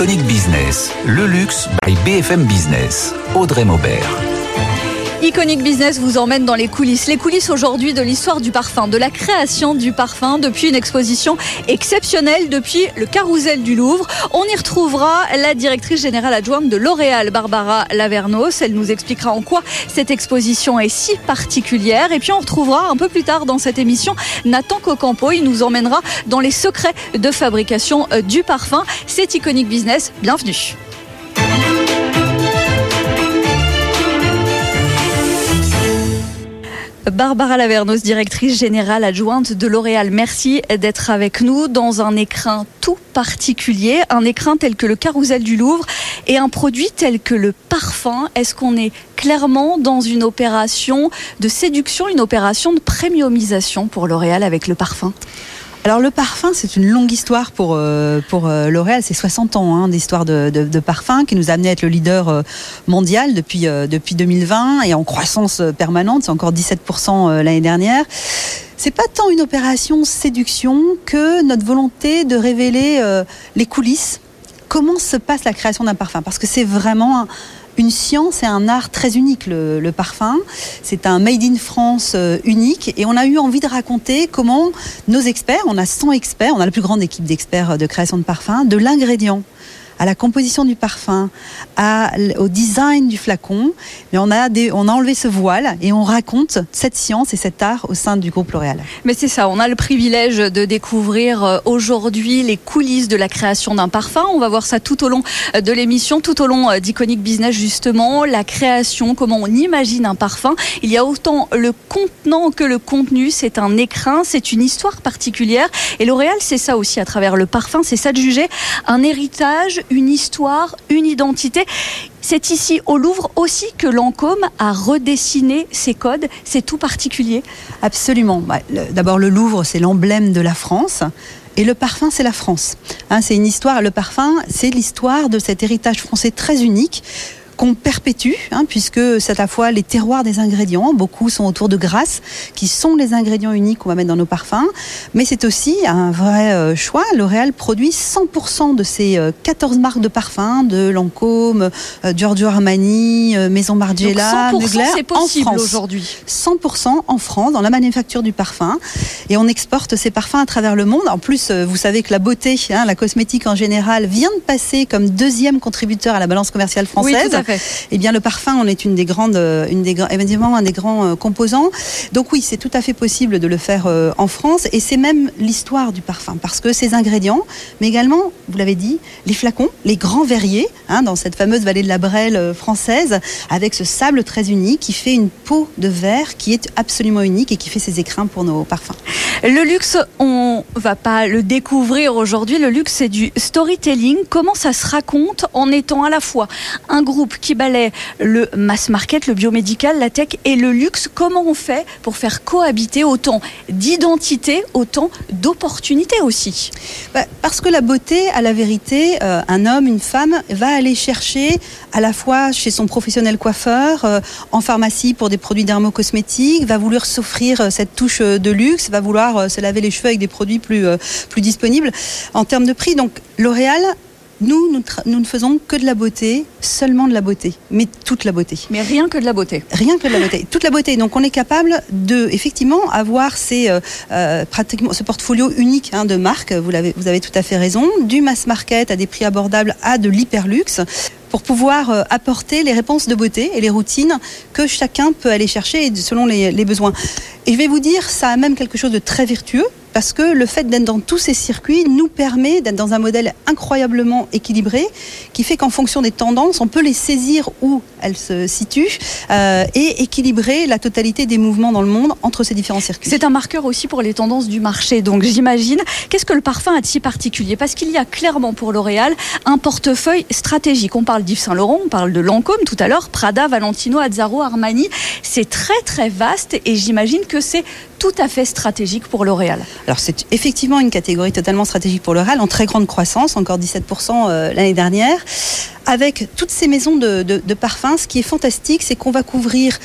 Iconic Business, le luxe by BFM Business. Audrey Maubert. Iconic Business vous emmène dans les coulisses. Les coulisses aujourd'hui de l'histoire du parfum, de la création du parfum depuis une exposition exceptionnelle, depuis le carrousel du Louvre. On y retrouvera la directrice générale adjointe de L'Oréal, Barbara Lavernos. Elle nous expliquera en quoi cette exposition est si particulière. Et puis on retrouvera un peu plus tard dans cette émission Nathan Cocampo. Il nous emmènera dans les secrets de fabrication euh, du parfum. C'est Iconic Business. Bienvenue. Barbara Lavernos, directrice générale adjointe de L'Oréal. Merci d'être avec nous dans un écrin tout particulier, un écrin tel que le carrousel du Louvre et un produit tel que le parfum. Est-ce qu'on est clairement dans une opération de séduction, une opération de premiumisation pour L'Oréal avec le parfum? Alors le parfum, c'est une longue histoire pour euh, pour euh, L'Oréal. C'est 60 ans hein, d'histoire de, de, de, parfum qui nous a amené à être le leader euh, mondial depuis depuis 2020 et en croissance permanente. C'est encore 17% l'année dernière. C'est pas tant une opération séduction que notre volonté de révéler les coulisses. Comment se passe la création d'un parfum? Parce que c'est vraiment un, une science et un art très unique, le, parfum. C'est un Made in France euh, unique et on a eu envie de raconter comment nos experts, on a 100 experts, on a la plus grande équipe d'experts de création de parfum, de l'ingrédient à la composition du parfum, au design du flacon. Mais on a, on a enlevé ce voile et on raconte cette science et cet art au sein du groupe L'Oréal. Mais c'est ça, on a le privilège de découvrir euh, aujourd'hui les coulisses de la création d'un parfum. On va voir ça tout au long euh, de l'émission, tout au long euh, d'Iconic Business justement, la création, comment on imagine un parfum. Il y a autant le contenant que le contenu, c'est un écrin, c'est une histoire particulière. Et L'Oréal, c'est ça aussi à travers le parfum, c'est ça de juger un héritage, une histoire, une identité. C'est ici au Louvre aussi que Lancôme a redessiné ses codes. C'est tout particulier. Absolument. Bah, d'abord, le Louvre, c'est l'emblème de la France. Et le parfum, c'est la France. Hein, c'est une histoire. Le parfum, c'est l'histoire de cet héritage français très unique qu'on perpétue, hein, puisque c'est à la fois les terroirs des ingrédients, beaucoup sont autour de Grasse, qui sont les ingrédients uniques qu'on va mettre dans nos parfums, mais c'est aussi un vrai euh, choix. L'Oréal produit 100% de ses 14 euh, marques de parfums, de Lancôme, euh, Giorgio Armani, Maison Margiela, Mugler, c'est possible aujourd'hui. 100% en France, dans la manufacture du parfum, et on exporte ces parfums à travers le monde. En plus, vous savez que la beauté, hein, la cosmétique en général, vient de passer comme deuxième contributeur à la balance commerciale française. Oui, tout à fait. Eh bien, le parfum, on est une des grandes, euh, une des évidemment un des grands euh, composants. Donc oui, c'est tout à fait possible de le faire euh, en France, et c'est même l'histoire du parfum, parce que ces ingrédients, mais également, vous l'avez dit, les flacons, les grands verriers, hein, dans cette fameuse vallée de la Brelle française, avec ce sable très unique qui fait une peau de verre qui est absolument unique et qui fait ses écrins pour nos parfums. Le luxe, on va pas le découvrir aujourd'hui. Le luxe, c'est du storytelling. Comment ça se raconte en étant à la fois un groupe qui balaie le mass market, le biomédical, la tech et le luxe Comment on fait pour faire cohabiter autant d'identité, autant d'opportunités aussi? Bah, Parce que la beauté, à la vérité, euh, un homme, une femme va aller chercher à la fois chez son professionnel coiffeur, euh, en pharmacie pour des produits dermocosmétiques, va vouloir s'offrir euh, cette touche de luxe, va vouloir se laver les cheveux avec des produits plus, plus disponibles en termes de prix. Donc L'Oréal nous, nous, ne faisons que de la beauté, seulement de la beauté, mais toute la beauté. Mais rien que de la beauté. Rien que de la beauté, toute la beauté. Donc on est capable de, effectivement, avoir ces, euh, pratiquement ce portfolio unique hein, de marques. Vous avez, vous avez tout à fait raison, du mass market à des prix abordables à de l'hyperluxe pour pouvoir apporter les réponses de beauté et les routines que chacun peut aller chercher selon les, les besoins. Et je vais vous dire, ça a même quelque chose de très vertueux parce que le fait d'être dans tous ces circuits nous permet d'être dans un modèle incroyablement équilibré qui fait qu'en fonction des tendances, on peut les saisir où elles se situent euh, et équilibrer la totalité des mouvements dans le monde entre ces différents circuits. C'est un marqueur aussi pour les tendances du marché. Donc j'imagine, qu'est-ce que le parfum a de si particulier? Parce qu'il y a clairement pour L'Oréal un portefeuille stratégique. On parle d'Yves Saint Laurent, on parle de Lancôme tout à l'heure, Prada, Valentino, Azzaro, Armani. C'est très très vaste et j'imagine que c'est tout à fait stratégique pour L'Oréal. Alors c'est effectivement une catégorie totalement stratégique pour L'Oréal, en très grande croissance, encore 17% euh, l'année dernière. Avec toutes ces maisons de, de, de parfums, ce qui est fantastique, c'est qu'on va couvrir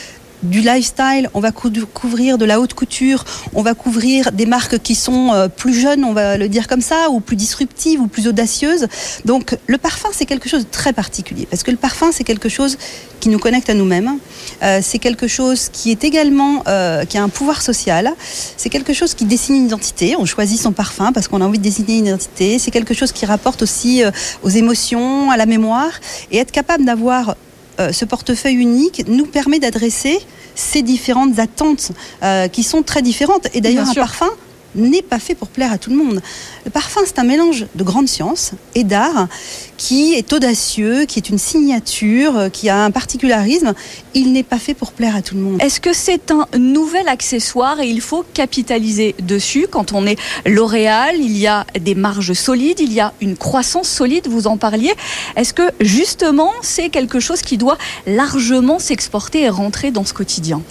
du lifestyle, on va couvrir de la haute couture, on va couvrir des marques qui sont euh, plus jeunes, on va le dire comme ça, ou plus disruptives ou plus audacieuses. Donc le parfum, c'est quelque chose de très particulier, parce que le parfum, c'est quelque chose qui nous connecte à nous-mêmes. Euh, c'est quelque chose qui est également, euh, qui a un pouvoir social. C'est quelque chose qui dessine une identité. On choisit son parfum parce qu'on a envie de dessiner une identité. C'est quelque chose qui rapporte aussi aux émotions, à la mémoire. Et être capable d'avoir ce portefeuille unique nous permet d'adresser ces différentes attentes euh, qui sont très différentes. Et d'ailleurs, un parfum n'est pas fait pour plaire à tout le monde. Le parfum, c'est un mélange de grande science et d'art qui est audacieux, qui est une signature, qui a un particularisme. Il n'est pas fait pour plaire à tout le monde. Est-ce que c'est un nouvel accessoire et il faut capitaliser dessus Quand on est L'Oréal, il y a des marges solides, il y a une croissance solide, vous en parliez. Est-ce que justement c'est quelque chose qui doit largement s'exporter et rentrer dans ce quotidien?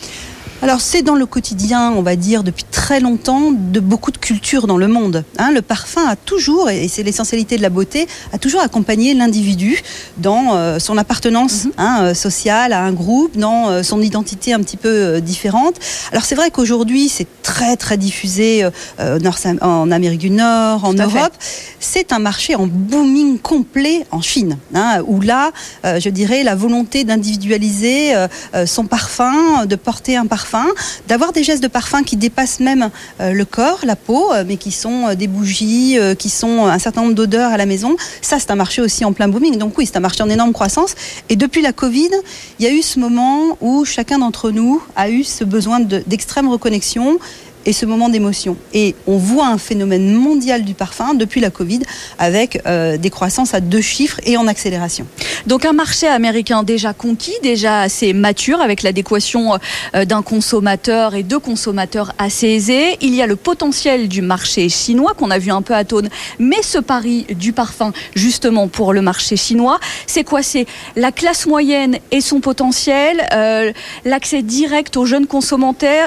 Alors c'est dans le quotidien, on va dire, depuis très longtemps, de beaucoup de cultures dans le monde. Hein. le parfum a toujours, et c'est l'essentialité de la beauté, a toujours accompagné l'individu dans euh, son appartenance mhm. hein, euh, sociale à un groupe, dans euh, son identité un petit peu différente. Alors c'est vrai qu'aujourd'hui c'est très très diffusé en Amérique du Nord, en Europe. C'est un marché en booming complet en Chine, hein, où là, je dirais, la volonté d'individualiser son parfum, de porter un parfum d'avoir des gestes de parfum qui dépassent même euh, le corps, la peau, euh, mais qui sont euh, des bougies, qui sont un certain nombre d'odeurs à la maison. Ça, c'est un marché aussi en plein booming. Donc oui, c'est un marché en énorme croissance. Et depuis la Covid, il y a eu ce moment où chacun d'entre nous a eu ce besoin d'extrême reconnexion et ce moment d'émotion. Et on voit un phénomène mondial du parfum depuis la Covid avec euh, des croissances à deux chiffres et en accélération. Donc un marché américain déjà conquis, déjà assez mature avec l'adéquation euh, d'un consommateur et de consommateurs assez aisés. Il y a le potentiel du marché chinois qu'on a vu un peu à Tône, mais ce pari du parfum justement pour le marché chinois, c'est quoi? C'est la classe moyenne et son potentiel, euh, l'accès direct aux jeunes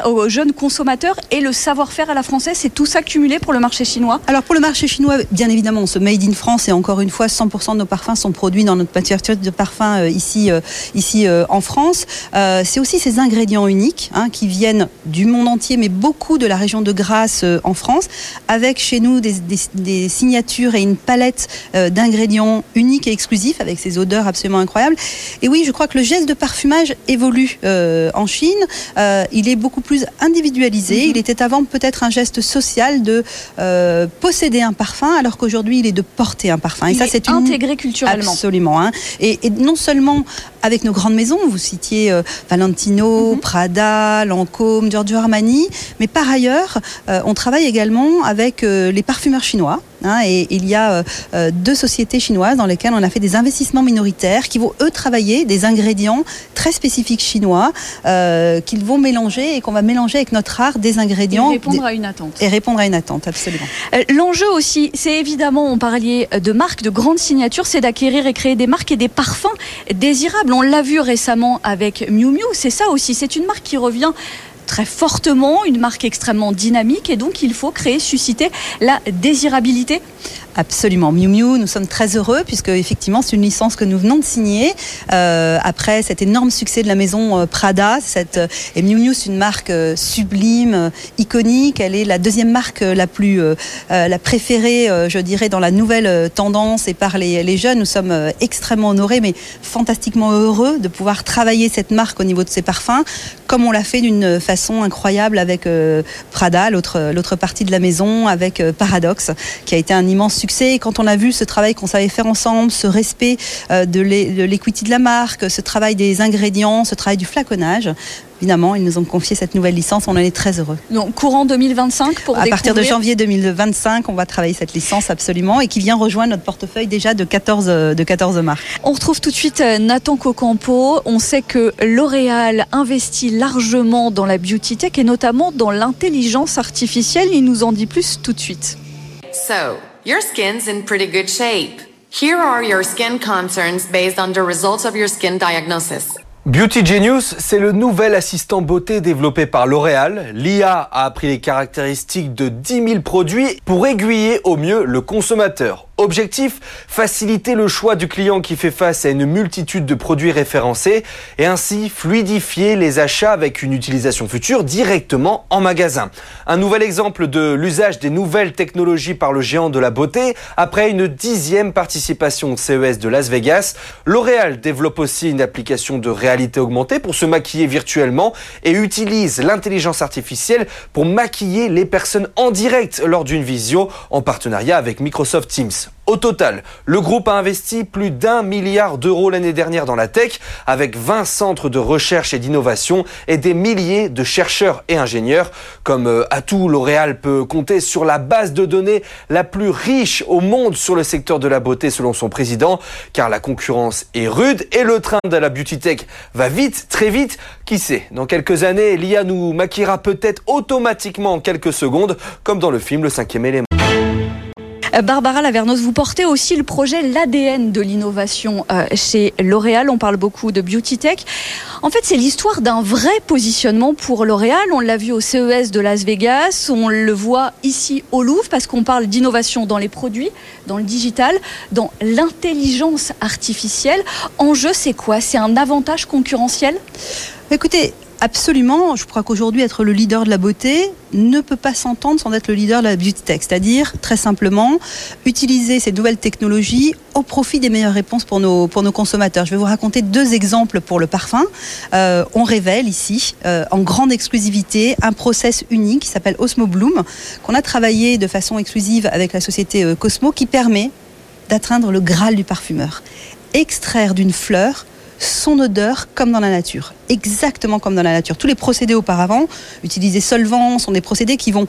aux jeunes consommateurs et le le savoir-faire à la française, c'est tout ça cumulé pour le marché chinois Alors pour le marché chinois, bien évidemment, ce Made in France et encore une fois, 100% de nos parfums sont produits dans notre manufacture de parfums euh, ici, euh, ici euh, en France. c'est aussi ces ingrédients uniques hein, qui viennent du monde entier, mais beaucoup de la région de Grasse en France, avec chez nous des, des signatures et une palette d'ingrédients uniques et exclusifs avec ces odeurs absolument incroyables. Et oui, je crois que le geste de parfumage évolue en Chine. il est beaucoup plus individualisé. Mm-hmm. Il était avant peut-être un geste social de euh, posséder un parfum, alors qu'aujourd'hui il est de porter un parfum. Et ça, c'est intégré culturellement. Absolument. Hein. Et, non seulement avec nos grandes maisons, vous citiez euh, Valentino, mhm. Prada, Lancôme, Giorgio Armani, mais par ailleurs, euh, on travaille également avec les parfumeurs chinois. Hein, et il y a deux sociétés chinoises dans lesquelles on a fait des investissements minoritaires qui vont eux travailler des ingrédients très spécifiques chinois qu'ils vont mélanger et qu'on va mélanger avec notre art des ingrédients et répondre à une attente. Et répondre à une attente, absolument. Euh, l'enjeu aussi, c'est évidemment, on parlait de marques, de grandes signatures, c'est d'acquérir et créer des marques et des parfums désirables. On l'a vu récemment avec Miu Miu, c'est ça aussi. C'est une marque qui revient très fortement, une marque extrêmement dynamique et donc il faut créer, susciter la désirabilité Absolument. Miu Miu, nous sommes très heureux puisque effectivement c'est une licence que nous venons de signer euh, après cet énorme succès de la maison euh, Prada. Cette, euh, et Miu Miu c'est une marque sublime, iconique. Elle est la deuxième marque la plus la préférée, je dirais, dans la nouvelle tendance et par les, les jeunes. Nous sommes extrêmement honorés, mais fantastiquement heureux de pouvoir travailler cette marque au niveau de ses parfums, comme on l'a fait d'une façon incroyable avec Prada, l'autre l'autre partie de la maison, avec Paradox, qui a été un immense succès et quand on a vu ce travail qu'on savait faire ensemble, ce respect euh, de l'equity de la marque, ce travail des ingrédients, ce travail du flaconnage, évidemment, ils nous ont confié cette nouvelle licence. On en est très heureux. Donc, courant 2025 pour À partir de janvier 2025, on va travailler cette licence absolument et qui vient rejoindre notre portefeuille déjà de 14, de 14 marques. On retrouve tout de suite euh, Nathan Cocampo. On sait que L'Oréal investit largement dans la beauty tech et notamment dans l'intelligence artificielle. Il nous en dit plus tout de suite. So. Your skin's in pretty good shape. Here are your skin concerns based on the results of your skin diagnosis. Beauty Genius, c'est le nouvel assistant beauté développé par L'Oréal. L'IA a appris les caractéristiques de 10 000 produits pour aiguiller au mieux le consommateur. Objectif, faciliter le choix du client qui fait face à une multitude de produits référencés et ainsi fluidifier les achats avec une utilisation future directement en magasin. Un nouvel exemple de l'usage des nouvelles technologies par le géant de la beauté. Après une dixième participation au CES de Las Vegas, L'Oréal développe aussi une application de réalité augmentée pour se maquiller virtuellement et utilise l'intelligence artificielle pour maquiller les personnes en direct lors d'une visio en partenariat avec Microsoft Teams. Au total, le groupe a investi plus d'un milliard d'euros l'année dernière dans la tech, avec 20 centres de recherche et d'innovation et des milliers de chercheurs et ingénieurs. Comme euh, tout, L'Oréal peut compter sur la base de données la plus riche au monde sur le secteur de la beauté selon son président, car la concurrence est rude et le train de la beauty tech va vite, très vite. Qui sait, dans quelques années, l'IA nous maquillera peut-être automatiquement en quelques secondes, comme dans le film Le cinquième élément. Euh, Barbara Lavernos, vous portez aussi le projet L'ADN de l'innovation euh, chez L'Oréal. On parle beaucoup de beauty tech. En fait, c'est l'histoire d'un vrai positionnement pour L'Oréal. On l'a vu au CES de Las Vegas, on le voit ici au Louvre parce qu'on parle d'innovation dans les produits, dans le digital, dans l'intelligence artificielle. En jeu, c'est quoi? C'est un avantage concurrentiel? Écoutez, Absolument. Je crois qu'aujourd'hui, être le leader de la beauté ne peut pas s'entendre sans être le leader de la beauty tech. C'est-à-dire, très simplement, utiliser ces nouvelles technologies au profit des meilleures réponses pour nos, consommateurs. Je vais vous raconter deux exemples pour le parfum. Euh, on révèle ici, euh, en grande exclusivité, un process unique qui s'appelle Osmo Bloom, qu'on a travaillé de façon exclusive avec la société euh, Cosmo, qui permet d'atteindre le Graal du parfumeur. Extraire d'une fleur son odeur comme dans la nature, exactement comme dans la nature. Tous les procédés auparavant, utiliser solvants, sont des procédés qui vont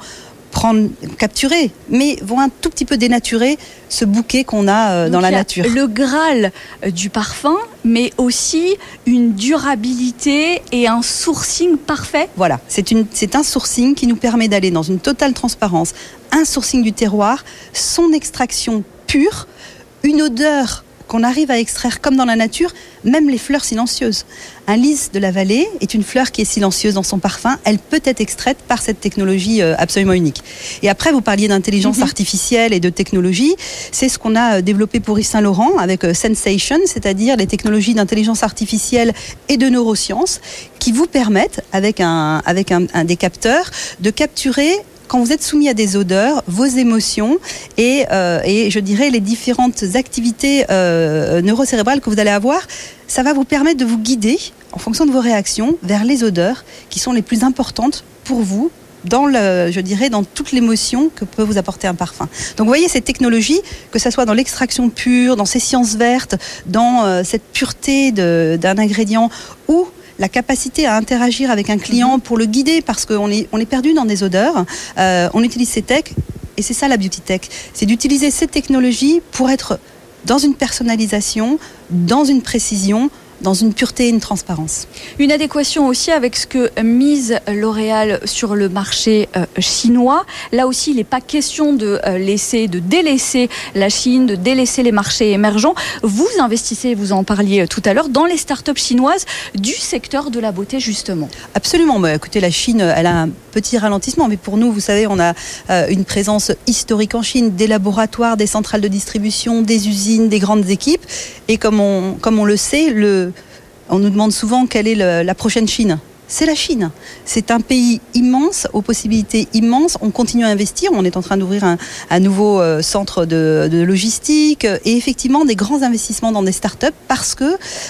prendre, capturer, mais vont un tout petit peu dénaturer ce bouquet qu'on a euh, dans la nature. Le Graal euh, du parfum, mais aussi une durabilité et un sourcing parfait. Voilà, c'est un sourcing qui nous permet d'aller dans une totale transparence, un sourcing du terroir, son extraction pure, une odeur qu'on arrive à extraire comme dans la nature, même les fleurs silencieuses. Un lys de la vallée est une fleur qui est silencieuse dans son parfum. Elle peut être extraite par cette technologie euh, absolument unique. Et après, vous parliez d'intelligence mhm. artificielle et de technologie. C'est ce qu'on a euh, développé pour Yves Saint Laurent avec euh, Sensation, c'est-à-dire les technologies d'intelligence artificielle et de neurosciences qui vous permettent, avec un, avec un des capteurs, de capturer quand vous êtes soumis à des odeurs, vos émotions et, euh, et je dirais les différentes activités euh, neurocérébrales que vous allez avoir, ça va vous permettre de vous guider en fonction de vos réactions vers les odeurs qui sont les plus importantes pour vous dans le, je dirais, dans toute l'émotion que peut vous apporter un parfum. Donc vous voyez cette technologie, que ce soit dans l'extraction pure, dans ces sciences vertes, dans euh, cette pureté d'un ingrédient ou la capacité à interagir avec un client mhm. pour le guider parce qu'on est, on est perdu dans des odeurs. Euh, on utilise ces techs et c'est ça la beauty tech. C'est d'utiliser ces technologies pour être dans une personnalisation, dans une précision, dans une pureté et une transparence. Une adéquation aussi avec ce que mise L'Oréal sur le marché euh, chinois. Là aussi, il n'est pas question de euh, laisser, de délaisser la Chine, de délaisser les marchés émergents. Vous investissez, vous en parliez tout à l'heure, dans les startups chinoises du secteur de la beauté justement. Absolument. Bah, écoutez, la Chine, elle a un petit ralentissement, mais pour nous, vous savez, on a euh, une présence historique en Chine, des laboratoires, des centrales de distribution, des usines, des grandes équipes. Et comme on, comme on le sait, le on nous demande souvent quelle est la prochaine Chine. C'est la Chine. C'est un pays immense, aux possibilités immenses. On continue à investir. On est en train d'ouvrir un, nouveau euh, centre de, logistique et effectivement des grands investissements dans des startups parce que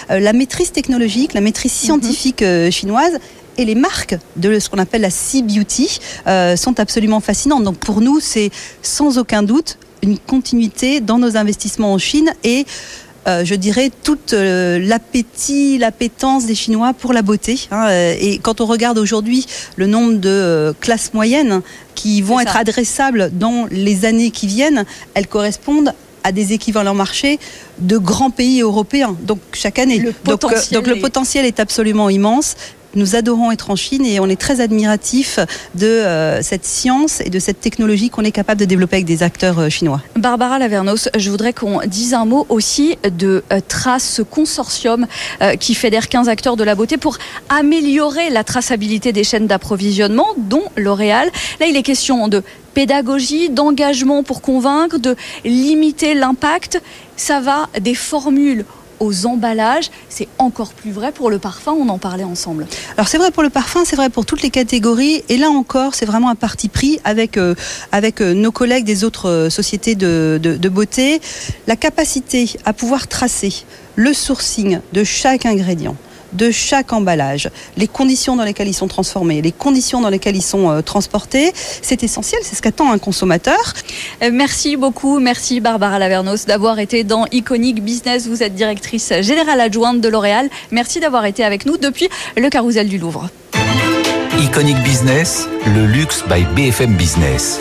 euh, la maîtrise technologique, la maîtrise mhm. scientifique euh, chinoise et les marques de ce qu'on appelle la Sea Beauty sont absolument fascinantes. Donc pour nous, c'est sans aucun doute une continuité dans nos investissements en Chine et euh, je dirais, toute euh, l'appétit, l'appétence des Chinois pour la beauté. Hein, euh, et quand on regarde aujourd'hui le nombre de classes moyennes qui vont être adressables dans les années qui viennent, elles correspondent à des équivalents marchés de grands pays européens. Donc chaque année. Le donc, donc, le potentiel est absolument immense nous adorons être en Chine et on est très admiratif de euh, cette science et de cette technologie qu'on est capable de développer avec des acteurs euh, chinois. Barbara Lavernos, je voudrais qu'on dise un mot aussi de euh, Trace, ce consortium euh, qui fédère 15 acteurs de la beauté pour améliorer la traçabilité des chaînes d'approvisionnement, dont L'Oréal. Là, il est question de pédagogie, d'engagement pour convaincre, de limiter l'impact. Ça va des formules aux emballages. C'est encore plus vrai pour le parfum, on en parlait ensemble. Alors c'est vrai pour le parfum, c'est vrai pour toutes les catégories. Et là encore, c'est vraiment un parti pris avec, euh, euh, nos collègues des autres euh, sociétés de beauté. La capacité à pouvoir tracer le sourcing de chaque ingrédient de chaque emballage, les conditions dans lesquelles ils sont transformés, les conditions dans lesquelles ils sont euh, transportés, c'est essentiel, c'est ce qu'attend un consommateur. Euh, Merci beaucoup, merci Barbara Lavernos d'avoir été dans Iconic Business. Vous êtes directrice générale adjointe de L'Oréal. Merci d'avoir été avec nous depuis le carrousel du Louvre. Iconic Business, le luxe by BFM Business.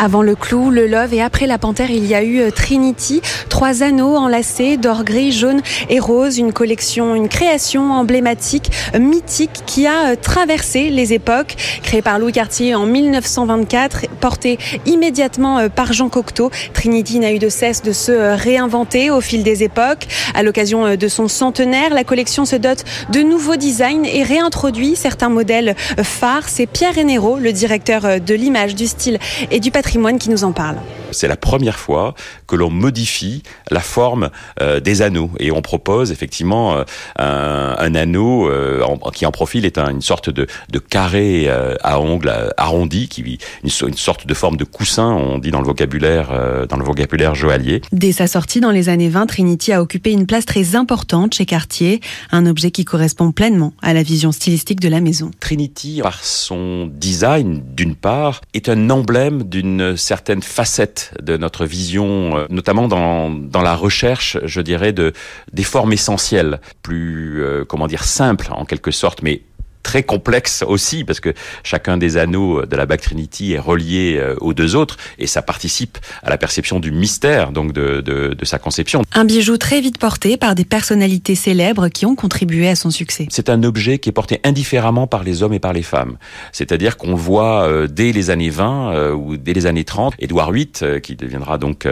Avant le clou, le love et après la panthère, il y a eu euh, Trinity, trois anneaux enlacés d'or gris, jaune et rose, une collection, une création emblématique, euh, mythique qui a euh, traversé les époques, créée par Louis Cartier en 1924, portée immédiatement par Jean Cocteau. Trinity n'a eu de cesse de se réinventer au fil des époques. À l'occasion de son centenaire, la collection se dote de nouveaux designs et réintroduit certains modèles phares. C'est Pierre Hénéro, le directeur de l'image, du style et du patrimoine qui nous en parle. C'est la première fois que l'on modifie la forme euh, des anneaux et on propose effectivement euh, un, un, anneau euh, en, qui en profil est un, une sorte de, de carré euh, à ongles euh, arrondi, qui une, une, sorte de forme de coussin, on dit dans le vocabulaire euh, dans le vocabulaire joaillier. Dès sa sortie dans les années 20, Trinity a occupé une place très importante chez Cartier, un objet qui correspond pleinement à la vision stylistique de la maison. Trinity, par son design d'une part, est un emblème d'une certaine facette de notre vision, notamment dans, dans la recherche, je dirais, de, des formes essentielles, plus, euh, comment dire, simples en quelque sorte, mais très complexe aussi parce que chacun des anneaux de la bague Trinity est relié aux deux autres et ça participe à la perception du mystère donc de, de, de, sa conception. Un bijou très vite porté par des personnalités célèbres qui ont contribué à son succès. C'est un objet qui est porté indifféremment par les hommes et par les femmes. C'est-à-dire qu'on voit euh, dès les années 20 euh, ou dès les années 30. Édouard VIII, euh, qui deviendra donc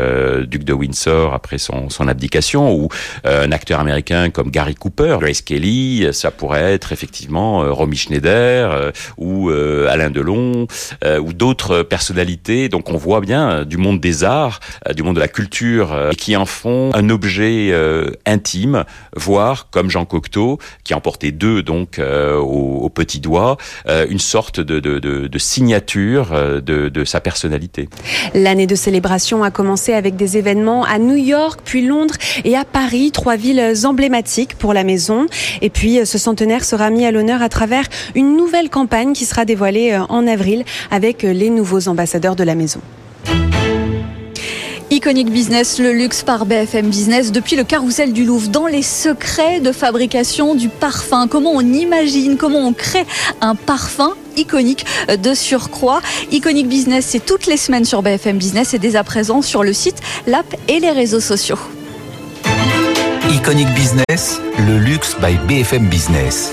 duc de Windsor après son, son abdication, ou un acteur américain comme Gary Cooper, Grace Kelly, ça pourrait être effectivement Romy Schneider euh, ou euh, Alain Delon euh, ou d'autres personnalités. Donc on voit bien du monde des arts, du monde de la culture, qui en font un objet intime, voire comme Jean Cocteau, qui en portait deux donc au, petit doigt, une sorte de, signature de, sa personnalité. L'année de célébration a commencé avec des événements à New York, puis Londres et à Paris, trois villes emblématiques pour la maison. Et puis ce centenaire sera mis à l'honneur à travers une nouvelle campagne qui sera dévoilée en avril avec les nouveaux ambassadeurs de la maison. Iconic Business, le luxe par BFM Business, depuis le carrousel du Louvre, dans les secrets de fabrication du parfum. Comment on imagine, comment on crée un parfum iconique de surcroît. Iconic Business, c'est toutes les semaines sur BFM Business et dès à présent sur le site, l'app et les réseaux sociaux. Iconic Business, le luxe by BFM Business.